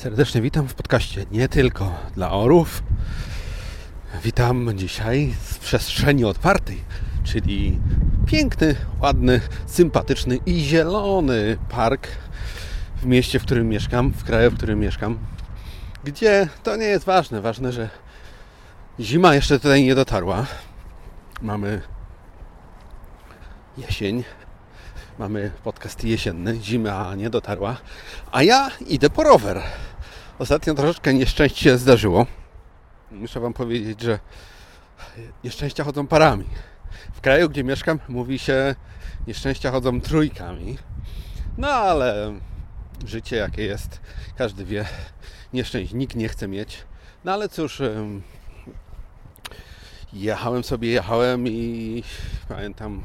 Serdecznie witam w podcaście nie tylko dla orów. Witam dzisiaj z przestrzeni otwartej, czyli piękny, ładny, sympatyczny i zielony park w mieście, w którym mieszkam, w kraju, w którym mieszkam, gdzie to nie jest ważne. Ważne, że zima jeszcze tutaj nie dotarła. Mamy jesień, mamy podcast jesienny, zima nie dotarła, a ja idę po rower. Ostatnio troszeczkę nieszczęście zdarzyło. Muszę Wam powiedzieć, że nieszczęścia chodzą parami. W kraju, gdzie mieszkam, mówi się nieszczęścia chodzą trójkami. No ale życie jakie jest, każdy wie. Nieszczęść nikt nie chce mieć. No ale cóż, jechałem sobie, jechałem i pamiętam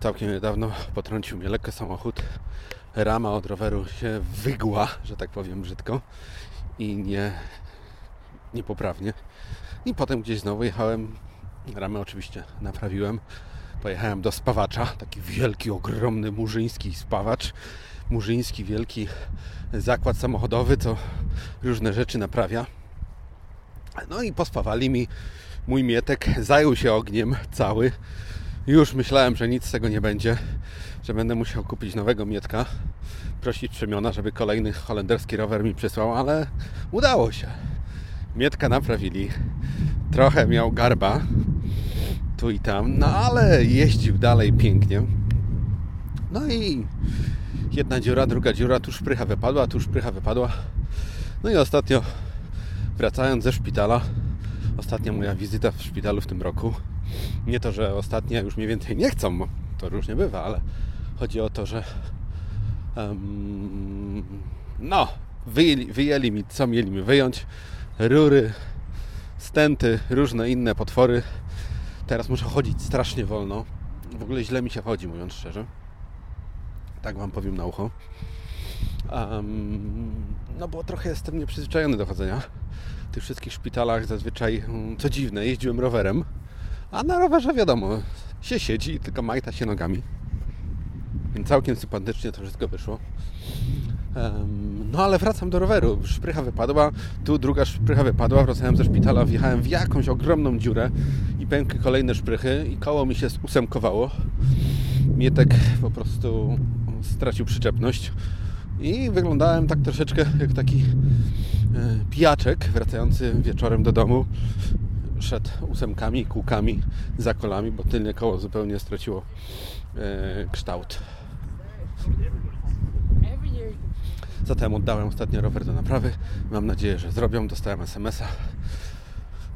całkiem niedawno potrącił mnie lekko samochód. Rama od roweru się wygła, że tak powiem brzydko i nie niepoprawnie. I potem gdzieś znowu jechałem, ramę oczywiście naprawiłem. Pojechałem do spawacza, taki wielki, ogromny murzyński spawacz. Murzyński, wielki zakład samochodowy, co różne rzeczy naprawia. No i pospawali mi mój mietek, zajął się ogniem cały. Już myślałem, że nic z tego nie będzie, że będę musiał kupić nowego mietka, prosić przemiona, żeby kolejny holenderski rower mi przysłał, ale udało się. Mietka naprawili. Trochę miał garba tu i tam, no ale jeździł dalej pięknie. No i jedna dziura, druga dziura, tu szprycha wypadła, tu szprycha wypadła. No i ostatnio wracając ze szpitala, ostatnia moja wizyta w szpitalu w tym roku. Nie to, że ostatnia już mniej więcej nie chcą, to różnie bywa, ale chodzi o to, że um, no, wyjęli, wyjęli mi, co mieli mi wyjąć. Rury, stenty, różne inne potwory. Teraz muszę chodzić strasznie wolno. W ogóle źle mi się chodzi, mówiąc szczerze. Tak Wam powiem na ucho. Um, no bo trochę jestem nieprzyzwyczajony do chodzenia. W tych wszystkich szpitalach zazwyczaj, mm, co dziwne, jeździłem rowerem. A na rowerze wiadomo, się siedzi, tylko majta się nogami. Więc całkiem sympatycznie to wszystko wyszło. No ale wracam do roweru. Szprycha wypadła, tu druga szprycha wypadła. Wracałem ze szpitala, wjechałem w jakąś ogromną dziurę i pękły kolejne szprychy i koło mi się usemkowało. Mietek po prostu stracił przyczepność i wyglądałem tak troszeczkę jak taki e, pijaczek wracający wieczorem do domu. Szedł ósemkami, kółkami, za kolami, bo tylne koło zupełnie straciło e, kształt. Zatem oddałem ostatnio rower do naprawy. Mam nadzieję, że zrobią. Dostałem SMS-a,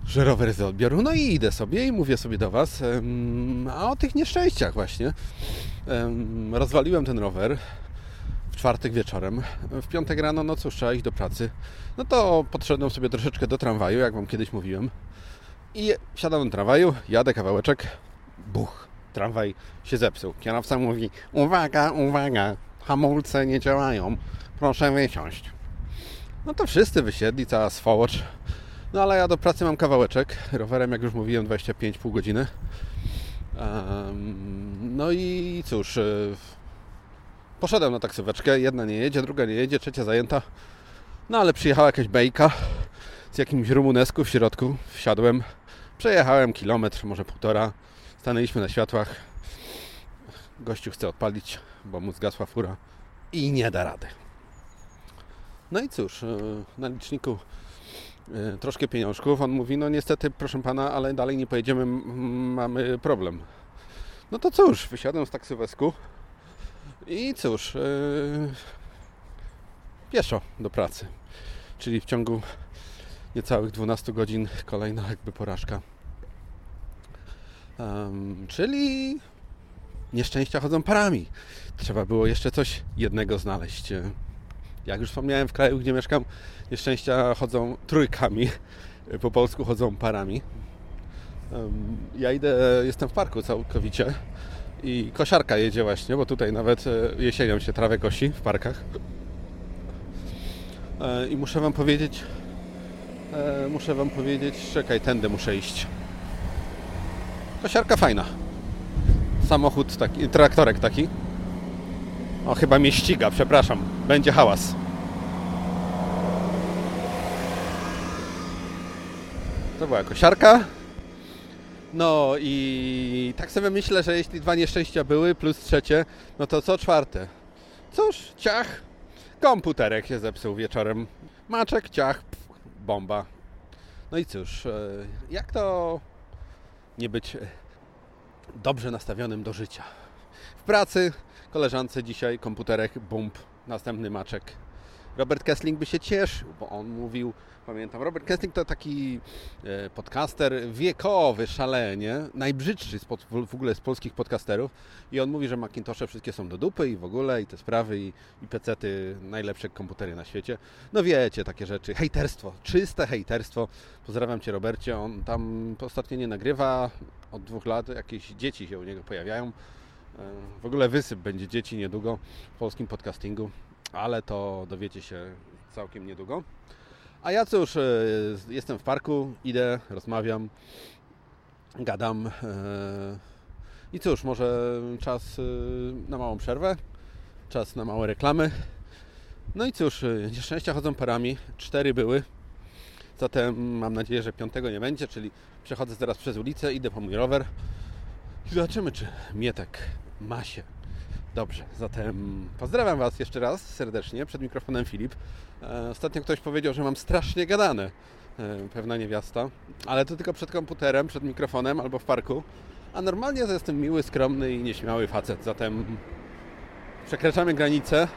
że rower jest do odbioru. No i idę sobie i mówię sobie do Was. A o tych nieszczęściach właśnie. Rozwaliłem ten rower w czwartek wieczorem. W piątek rano, no cóż, trzeba iść do pracy. No to podszedłem sobie troszeczkę do tramwaju, jak Wam kiedyś mówiłem. I siadam do tramwaju, jadę kawałeczek, buch, tramwaj się zepsuł. Kierowca mówi, uwaga, uwaga, hamulce nie działają proszę wysiąść. No to wszyscy wysiedli, cała swołocz. No ale ja do pracy mam kawałeczek. Rowerem, jak już mówiłem, 25,5 godziny. Um, no i cóż, y, poszedłem na taksóweczkę. Jedna nie jedzie, druga nie jedzie, trzecia zajęta. No ale przyjechała jakaś bejka z jakimś rumunesku w środku. Wsiadłem, przejechałem kilometr, może półtora. Stanęliśmy na światłach. Gościu chce odpalić, bo mu zgasła fura i nie da rady. No i cóż, e, na liczniku e, troszkę pieniążków. On mówi, no niestety, proszę pana, ale dalej nie pojedziemy, mamy problem. No to cóż, wysiadłem z taksywesku i cóż, yy, pieszo do pracy. Czyli w ciągu niecałych 12 godzin kolejna jakby porażka. Um, czyli nieszczęścia chodzą parami. Trzeba było jeszcze coś jednego znaleźć. Jak już wspomniałem, w kraju, gdzie mieszkam, nieszczęścia chodzą trójkami, po polsku chodzą parami. Ja idę, jestem w parku całkowicie i kosiarka jedzie właśnie, bo tutaj nawet e, jesienią się trawę kosi w parkach. E, I muszę Wam powiedzieć, E, muszę Wam powiedzieć, czekaj, tędy muszę iść. Kosiarka fajna. Samochód taki, traktorek taki. O, chyba mnie ściga, przepraszam. Będzie hałas. To była kosiarka. No i tak sobie myślę, że jeśli dwa nieszczęścia były, plus trzecie, no to co czwarte? Cóż, ciach. Komputerek się zepsuł wieczorem. Maczek, ciach bomba. No i cóż, e, jak to nie być e, dobrze nastawionym do życia? W pracy koleżance dzisiaj komputerek, bump, następny maczek. Robert Kessling by się cieszył, bo on mówił, pamiętam, Robert Kessling to taki e, podcaster wiekowy, szalenie, najbrzydszy w ogóle z polskich podcasterów i on mówi, że Macintoshe wszystkie są do dupy i w ogóle i te sprawy i, i pecety najlepsze komputery na świecie. No wiecie, takie rzeczy. Hejterstwo, czyste hejterstwo. Pozdrawiam Cię Robercie, on tam ostatnio nie nagrywa od dwóch lat, jakieś dzieci się u niego pojawiają. E, w ogóle wysyp będzie dzieci niedługo w polskim podcastingu, ale to dowiecie się całkiem niedługo. A ja cóż, e, jestem w parku, idę, rozmawiam, gadam. e, I cóż, może czas e, na małą przerwę, czas na małe reklamy. No i cóż, nieszczęścia chodzą parami, cztery były. Zatem mam nadzieję, że piątego nie będzie, czyli przechodzę teraz przez ulicę, idę po mój rower i zobaczymy, czy Mietek ma się. Dobrze, zatem pozdrawiam Was jeszcze raz serdecznie. Przed mikrofonem Filip. E, Ostatnio ktoś powiedział, że mam strasznie gadane. E, Pewna niewiasta. Ale to tylko przed komputerem, przed mikrofonem albo w parku. A normalnie to jestem miły, skromny i nieśmiały facet. Zatem przekraczamy granicę,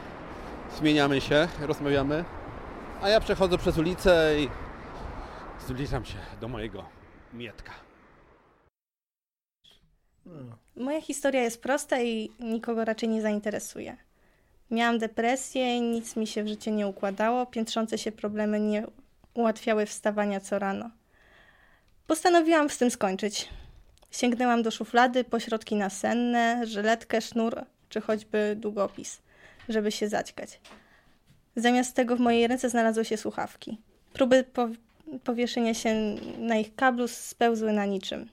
zmieniamy się, rozmawiamy. A ja przechodzę przez ulicę i zbliżam się do mojego Mietka. Moja historia jest prosta i nikogo raczej nie zainteresuje. Miałam depresję, nic mi się w życiu nie układało, piętrzące się problemy nie ułatwiały wstawania co rano. Postanowiłam z tym skończyć. Sięgnęłam do szuflady po środki nasenne, żyletkę, sznur czy choćby długopis, żeby się zaćkać. Zamiast tego w mojej ręce znalazły się słuchawki. Próby po powieszenia się na ich kablu spełzły na niczym.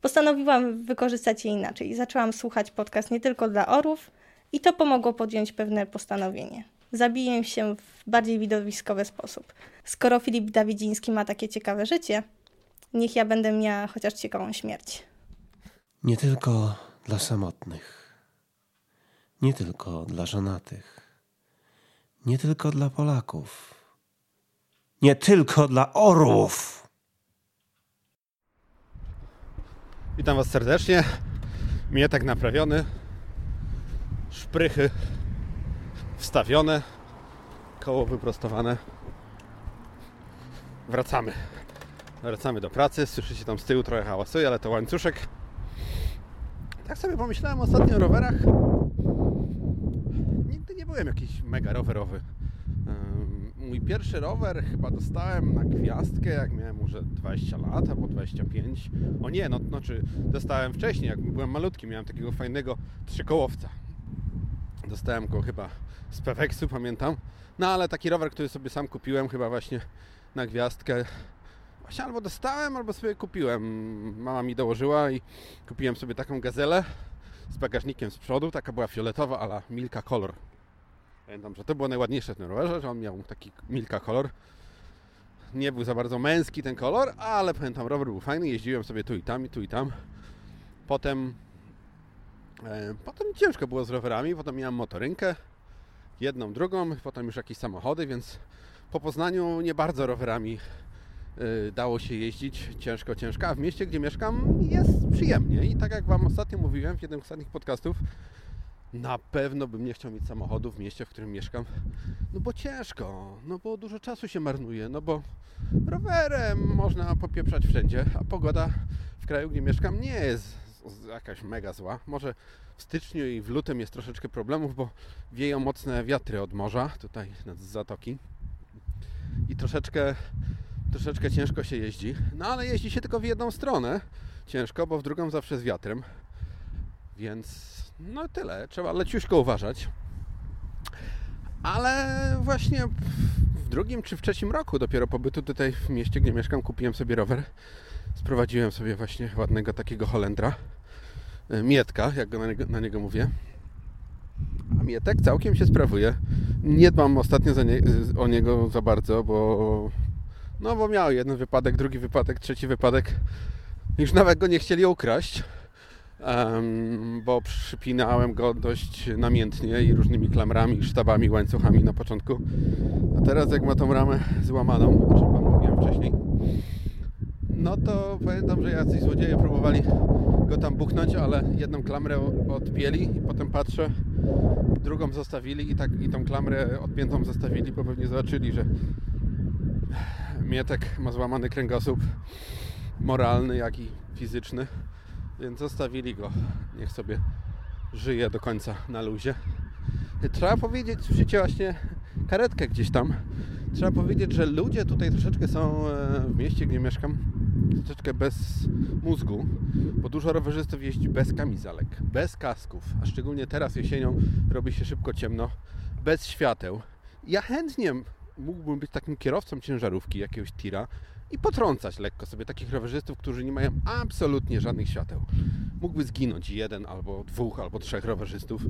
Postanowiłam wykorzystać je inaczej. Zaczęłam słuchać podcast nie tylko dla orów i to pomogło podjąć pewne postanowienie. Zabiję się w bardziej widowiskowy sposób. Skoro Filip Dawidziński ma takie ciekawe życie, niech ja będę miała chociaż ciekawą śmierć. Nie tylko dla samotnych, nie tylko dla żonatych, nie tylko dla Polaków, nie tylko dla orłów. Witam Was serdecznie. Mnie tak naprawiony. Szprychy wstawione. Koło wyprostowane. Wracamy. Wracamy do pracy. Słyszycie tam z tyłu trochę hałasuje, ale to łańcuszek. Tak sobie pomyślałem ostatnio o rowerach. Nigdy nie byłem jakiś mega rowerowy. Mój pierwszy rower chyba dostałem na gwiazdkę, jak miałem może 20 lat albo 25. O nie, no znaczy dostałem wcześniej, jak byłem malutki, miałem takiego fajnego trzykołowca. Dostałem go chyba z Peweksu, pamiętam. No ale taki rower, który sobie sam kupiłem, chyba właśnie na gwiazdkę. Właśnie albo dostałem, albo sobie kupiłem. Mama mi dołożyła i kupiłem sobie taką gazelę z bagażnikiem z przodu. Taka była fioletowa, ale Milka Color. Pamiętam, że to było najładniejsze w tym rowerze, że on miał taki Milka kolor. Nie był za bardzo męski ten kolor, ale pamiętam, rower był fajny, jeździłem sobie tu i tam, i tu i tam. Potem, e, potem ciężko było z rowerami, potem miałem motorynkę, jedną, drugą, potem już jakieś samochody, więc po Poznaniu nie bardzo rowerami e, dało się jeździć, ciężko, ciężko, a w mieście, gdzie mieszkam jest przyjemnie i tak jak Wam ostatnio mówiłem w jednym z ostatnich podcastów, na pewno bym nie chciał mieć samochodu w mieście, w którym mieszkam. No bo ciężko, no bo dużo czasu się marnuje, no bo rowerem można popieprzać wszędzie, a pogoda w kraju, gdzie mieszkam nie jest jakaś mega zła. Może w styczniu i w lutym jest troszeczkę problemów, bo wieją mocne wiatry od morza, tutaj z zatoki. I troszeczkę, troszeczkę ciężko się jeździ. No ale jeździ się tylko w jedną stronę ciężko, bo w drugą zawsze z wiatrem. Więc no tyle, trzeba leciuśko uważać. Ale właśnie w drugim czy w trzecim roku dopiero pobytu tutaj w mieście, gdzie mieszkam, kupiłem sobie rower. Sprowadziłem sobie właśnie ładnego takiego Holendra. e, Mietka, jak go na niego, na niego mówię. A Mietek całkiem się sprawuje. Nie dbam ostatnio nie, o niego za bardzo, bo No bo miał jeden wypadek, drugi wypadek, trzeci wypadek. Już nawet go nie chcieli ukraść, bo przypinałem go dość namiętnie i różnymi klamrami, sztabami, łańcuchami na początku. A teraz jak ma tą ramę złamaną, o czym Wam mówiłem wcześniej, no to pamiętam, że jacyś złodzieje próbowali go tam buchnąć, ale jedną klamrę odpięli i potem patrzę, drugą zostawili i, tak, i tą klamrę odpiętą zostawili, bo pewnie zobaczyli, że Mietek ma złamany kręgosłup moralny, jak i fizyczny, więc zostawili go. Niech sobie żyje do końca na luzie. Trzeba powiedzieć, słyszycie właśnie karetkę gdzieś tam. Trzeba powiedzieć, że ludzie tutaj troszeczkę są e, w mieście, gdzie mieszkam, troszeczkę bez mózgu, bo dużo rowerzystów jeździ bez kamizelek, bez kasków, a szczególnie teraz jesienią robi się szybko ciemno, bez świateł. Ja chętnie mógłbym być takim kierowcą ciężarówki, jakiegoś tira i potrącać lekko sobie takich rowerzystów, którzy nie mają absolutnie żadnych świateł. Mógłby zginąć jeden albo dwóch, albo trzech rowerzystów.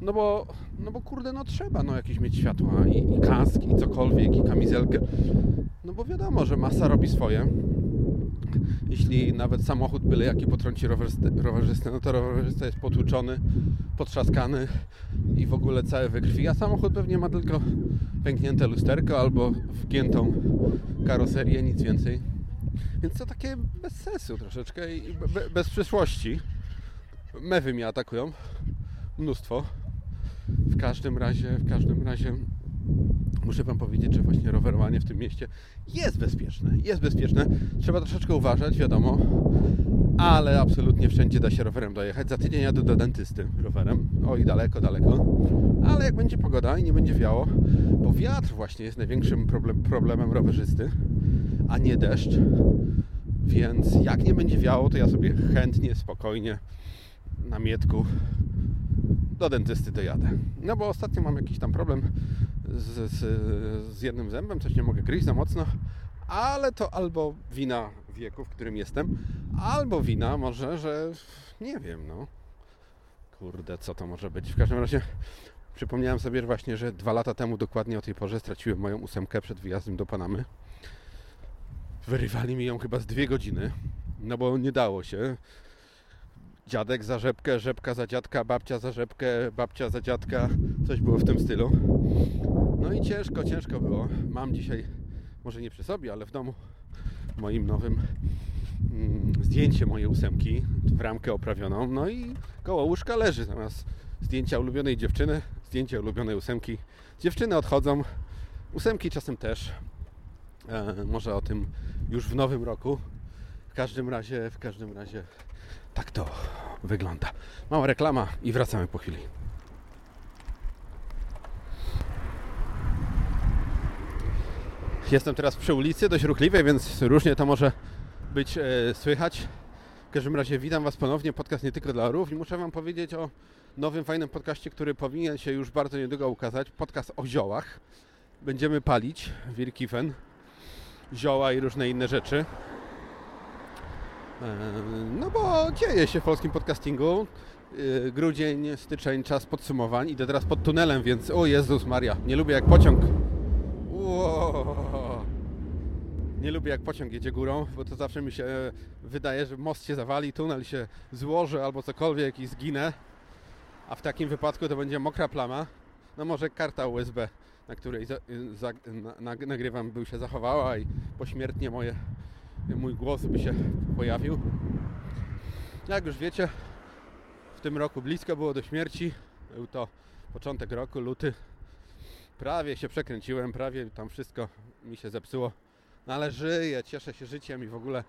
No bo, no bo kurde, no trzeba no jakieś mieć światła i, i kask i cokolwiek i kamizelkę. No bo wiadomo, że masa robi swoje. Jeśli nawet samochód byle jaki potrąci rowerzystę, no to rowerzysta jest potłuczony, potrzaskany i w ogóle cały we krwi, a samochód pewnie ma tylko pęknięte lusterko albo wgiętą karoserię, nic więcej. Więc to takie bez sensu troszeczkę i be, bez przyszłości. Mewy mnie atakują. Mnóstwo. W każdym razie, w każdym razie muszę Wam powiedzieć, że właśnie rowerowanie w tym mieście jest bezpieczne. Jest bezpieczne. Trzeba troszeczkę uważać, wiadomo, ale absolutnie wszędzie da się rowerem dojechać. Za tydzień jadę do dentysty rowerem. Oj, daleko, daleko. Ale jak będzie pogoda i nie będzie wiało, bo wiatr właśnie jest największym problem, problemem rowerzysty, a nie deszcz. Więc jak nie będzie wiało, to ja sobie chętnie, spokojnie na mietku do dentysty dojadę. No bo ostatnio mam jakiś tam problem z, z, z jednym zębem, coś nie mogę gryźć za mocno, ale to albo wina wieku, w którym jestem, albo wina może, że nie wiem, no. Kurde, co to może być? W każdym razie przypomniałem sobie właśnie, że dwa lata temu dokładnie o tej porze straciłem moją ósemkę przed wyjazdem do Panamy. Wyrywali mi ją chyba z dwie godziny, no bo nie dało się dziadek za rzepkę, rzepka za dziadka, babcia za rzepkę, babcia za dziadka, coś było w tym stylu. No i ciężko, ciężko było. Mam dzisiaj, może nie przy sobie, ale w domu moim nowym mm, zdjęcie mojej ósemki w ramkę oprawioną. No i koło łóżka leży zamiast zdjęcia ulubionej dziewczyny, zdjęcie ulubionej ósemki. Dziewczyny odchodzą, ósemki czasem też. E, może o tym już w nowym roku. W każdym razie, w każdym razie tak to wygląda. Mała reklama i wracamy po chwili. Jestem teraz przy ulicy, dość ruchliwej, więc różnie to może być e, słychać. W każdym razie witam Was ponownie, podcast nie tylko dla orów i muszę Wam powiedzieć o nowym, fajnym podcaście, który powinien się już bardzo niedługo ukazać. Podcast o ziołach. Będziemy palić wirkifen, zioła i różne inne rzeczy. E, no bo dzieje się w polskim podcastingu. E, grudzień, styczeń, czas podsumowań. Idę teraz pod tunelem, więc o Jezus Maria, nie lubię jak pociąg. Nie lubię jak pociąg jedzie górą, bo to zawsze mi się wydaje, że most się zawali, tunel się złoży albo cokolwiek i zginę. A w takim wypadku to będzie mokra plama. No może karta USB, na której za, za, na, nagrywam, by się zachowała i pośmiertnie moje mój głos by się pojawił. Jak już wiecie, w tym roku blisko było do śmierci. Był to początek roku, luty. Prawie się przekręciłem, prawie tam wszystko mi się zepsuło. No ale żyję, cieszę się życiem i w ogóle,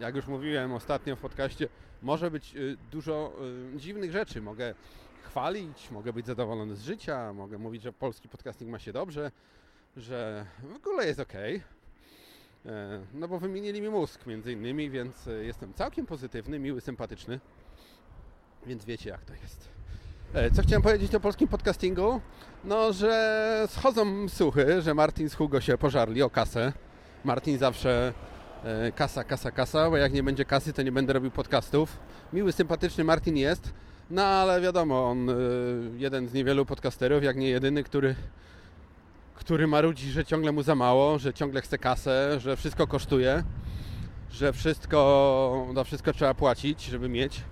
jak już mówiłem ostatnio w podcaście, może być y, dużo y, dziwnych rzeczy. Mogę chwalić, mogę być zadowolony z życia, mogę mówić, że polski podcasting ma się dobrze, że w ogóle jest ok. E, no bo wymienili mi mózg między innymi, więc e, jestem całkiem pozytywny, miły, sympatyczny. Więc wiecie jak to jest. E, co chciałem powiedzieć o polskim podcastingu? No, że schodzą słuchy, że Martin z Hugo się pożarli o kasę. Martin zawsze kasa, kasa, kasa, bo jak nie będzie kasy, to nie będę robił podcastów. Miły, sympatyczny Martin jest, no ale wiadomo, on jeden z niewielu podcasterów, jak nie jedyny, który który marudzi, że ciągle mu za mało, że ciągle chce kasę, że wszystko kosztuje, że wszystko, za wszystko trzeba płacić, żeby mieć.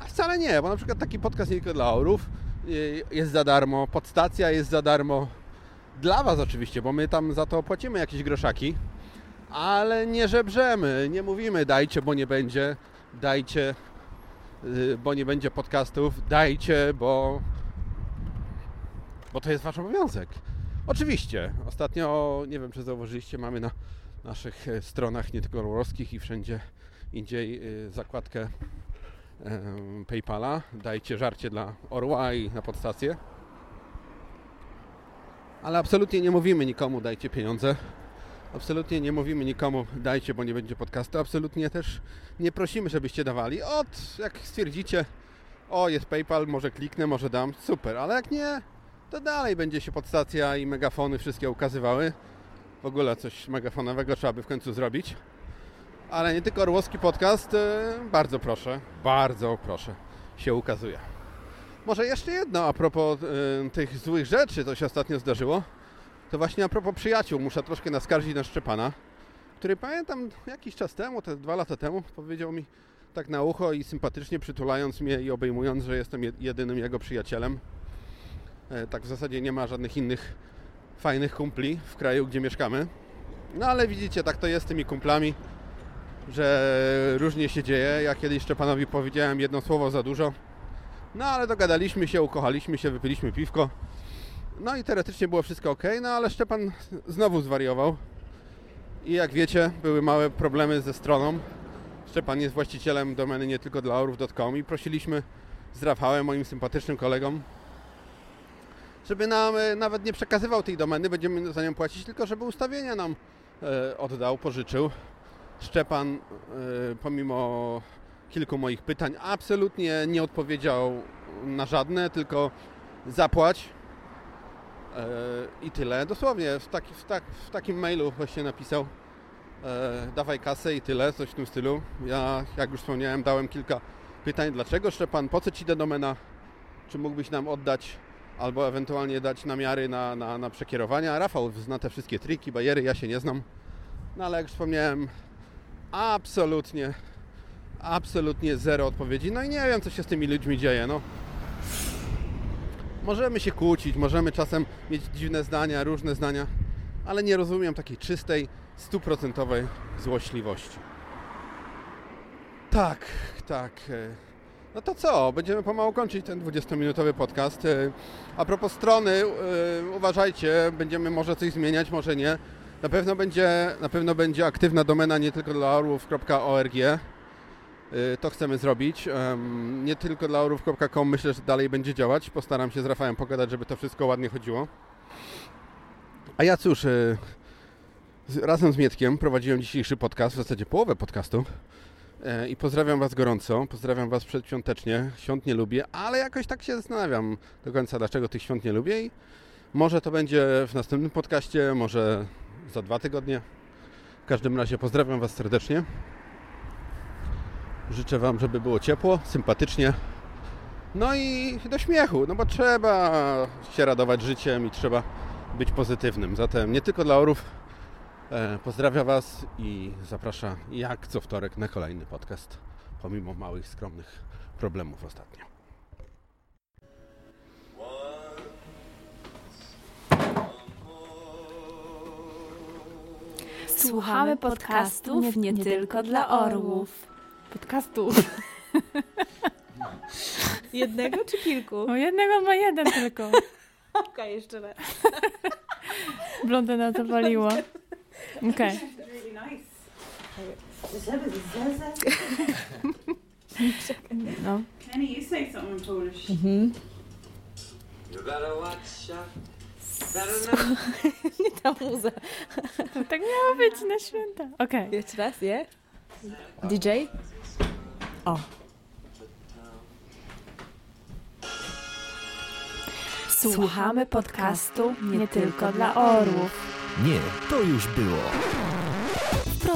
A wcale nie, bo na przykład taki podcast nie tylko dla orów y, jest za darmo, podstacja jest za darmo. Dla Was oczywiście, bo my tam za to płacimy jakieś groszaki, ale nie żebrzemy, nie mówimy dajcie, bo nie będzie, dajcie, y, bo nie będzie podcastów, dajcie, bo, bo to jest Wasz obowiązek. Oczywiście, ostatnio, nie wiem czy zauważyliście, mamy na naszych e, stronach nie tylko rolowskich i wszędzie indziej y, zakładkę Paypala. Dajcie żarcie dla orła i na podstację. Ale absolutnie nie mówimy nikomu dajcie pieniądze. Absolutnie nie mówimy nikomu dajcie, bo nie będzie podcastu. Absolutnie też nie prosimy, żebyście dawali. Od jak stwierdzicie, o jest PayPal, może kliknę, może dam, super. Ale jak nie, to dalej będzie się podstacja i megafony wszystkie ukazywały. W ogóle coś megafonowego trzeba by w końcu zrobić. Ale nie tylko Orłowski Podcast, e, bardzo proszę, bardzo proszę, się ukazuje. Może jeszcze jedno a propos e, tych złych rzeczy, co się ostatnio zdarzyło. To właśnie a propos przyjaciół, muszę troszkę naskarżyć na Szczepana, który pamiętam jakiś czas temu, te dwa lata temu, powiedział mi tak na ucho i sympatycznie przytulając mnie i obejmując, że jestem jed- jedynym jego przyjacielem. E, Tak w zasadzie nie ma żadnych innych fajnych kumpli w kraju, gdzie mieszkamy. No ale widzicie, tak to jest z tymi kumplami, że różnie się dzieje. Ja kiedyś Szczepanowi powiedziałem jedno słowo za dużo. No ale dogadaliśmy się, ukochaliśmy się, wypiliśmy piwko. No i teoretycznie było wszystko ok, no ale Szczepan znowu zwariował. I jak wiecie, były małe problemy ze stroną. Szczepan jest właścicielem domeny nie tylko dla orów.com i prosiliśmy z Rafałem, moim sympatycznym kolegą, żeby nam e, nawet nie przekazywał tej domeny, będziemy za nią płacić, tylko żeby ustawienia nam e, oddał, pożyczył. Szczepan, e, pomimo kilku moich pytań, absolutnie nie odpowiedział na żadne, tylko zapłać e, i tyle. Dosłownie w, taki, w, tak, w takim mailu właśnie napisał e, dawaj kasę i tyle, coś w tym stylu. Ja, jak już wspomniałem, dałem kilka pytań, dlaczego Szczepan, po co Ci ta domena, czy mógłbyś nam oddać albo ewentualnie dać namiary na, na, na przekierowania. Rafał zna te wszystkie triki, bariery, ja się nie znam. No ale jak już wspomniałem, absolutnie, absolutnie zero odpowiedzi. No i nie wiem, co się z tymi ludźmi dzieje. No. Możemy się kłócić, możemy czasem mieć dziwne zdania, różne zdania, ale nie rozumiem takiej czystej, stuprocentowej złośliwości. Tak, tak. no to co? Będziemy pomału kończyć ten 20-minutowy podcast. A propos strony, e, uważajcie, będziemy może coś zmieniać, może nie. Na pewno będzie, na pewno będzie aktywna domena nie tylko dla orłów.org. E, To chcemy zrobić. Nie tylko dla orłów.com myślę, że dalej będzie działać. Postaram się z Rafałem pogadać, żeby to wszystko ładnie chodziło. A ja cóż, z- razem z Mietkiem prowadziłem dzisiejszy podcast, w zasadzie połowę podcastu. E, I pozdrawiam Was gorąco, pozdrawiam Was przedświątecznie. Świąt nie lubię, ale jakoś tak się zastanawiam do końca, dlaczego tych świąt nie lubię. I może to będzie w następnym podcaście, może za dwa tygodnie. W każdym razie pozdrawiam Was serdecznie. Życzę Wam, żeby było ciepło, sympatycznie. No i do śmiechu, no bo trzeba się radować życiem i trzeba być pozytywnym. Zatem nie tylko dla orów, E, Pozdrawia Was i zaprasza jak co wtorek na kolejny podcast, pomimo małych, skromnych problemów ostatnio. Słuchamy podcastów nie tylko dla orłów. Podcastów. Jednego czy kilku? O jednego ma jeden tylko. Okej, jeszcze raz. Blondyna zapaliła. Okej. No. Kenny, you say something in Polish. You better watch out. Not Ta muza. To tak miało być na święta. Okej. Jeszcze raz, je? DJ? O. Słuchamy podcastu nie tylko dla orłów. Nie, to już było.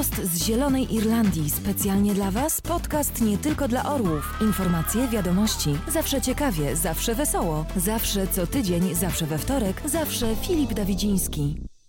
W Wprost z Zielonej Irlandii, specjalnie dla Was, podcast nie tylko dla orłów. Informacje, wiadomości, zawsze ciekawie, zawsze wesoło, zawsze co tydzień, zawsze we wtorek, zawsze Filip Dawidziński.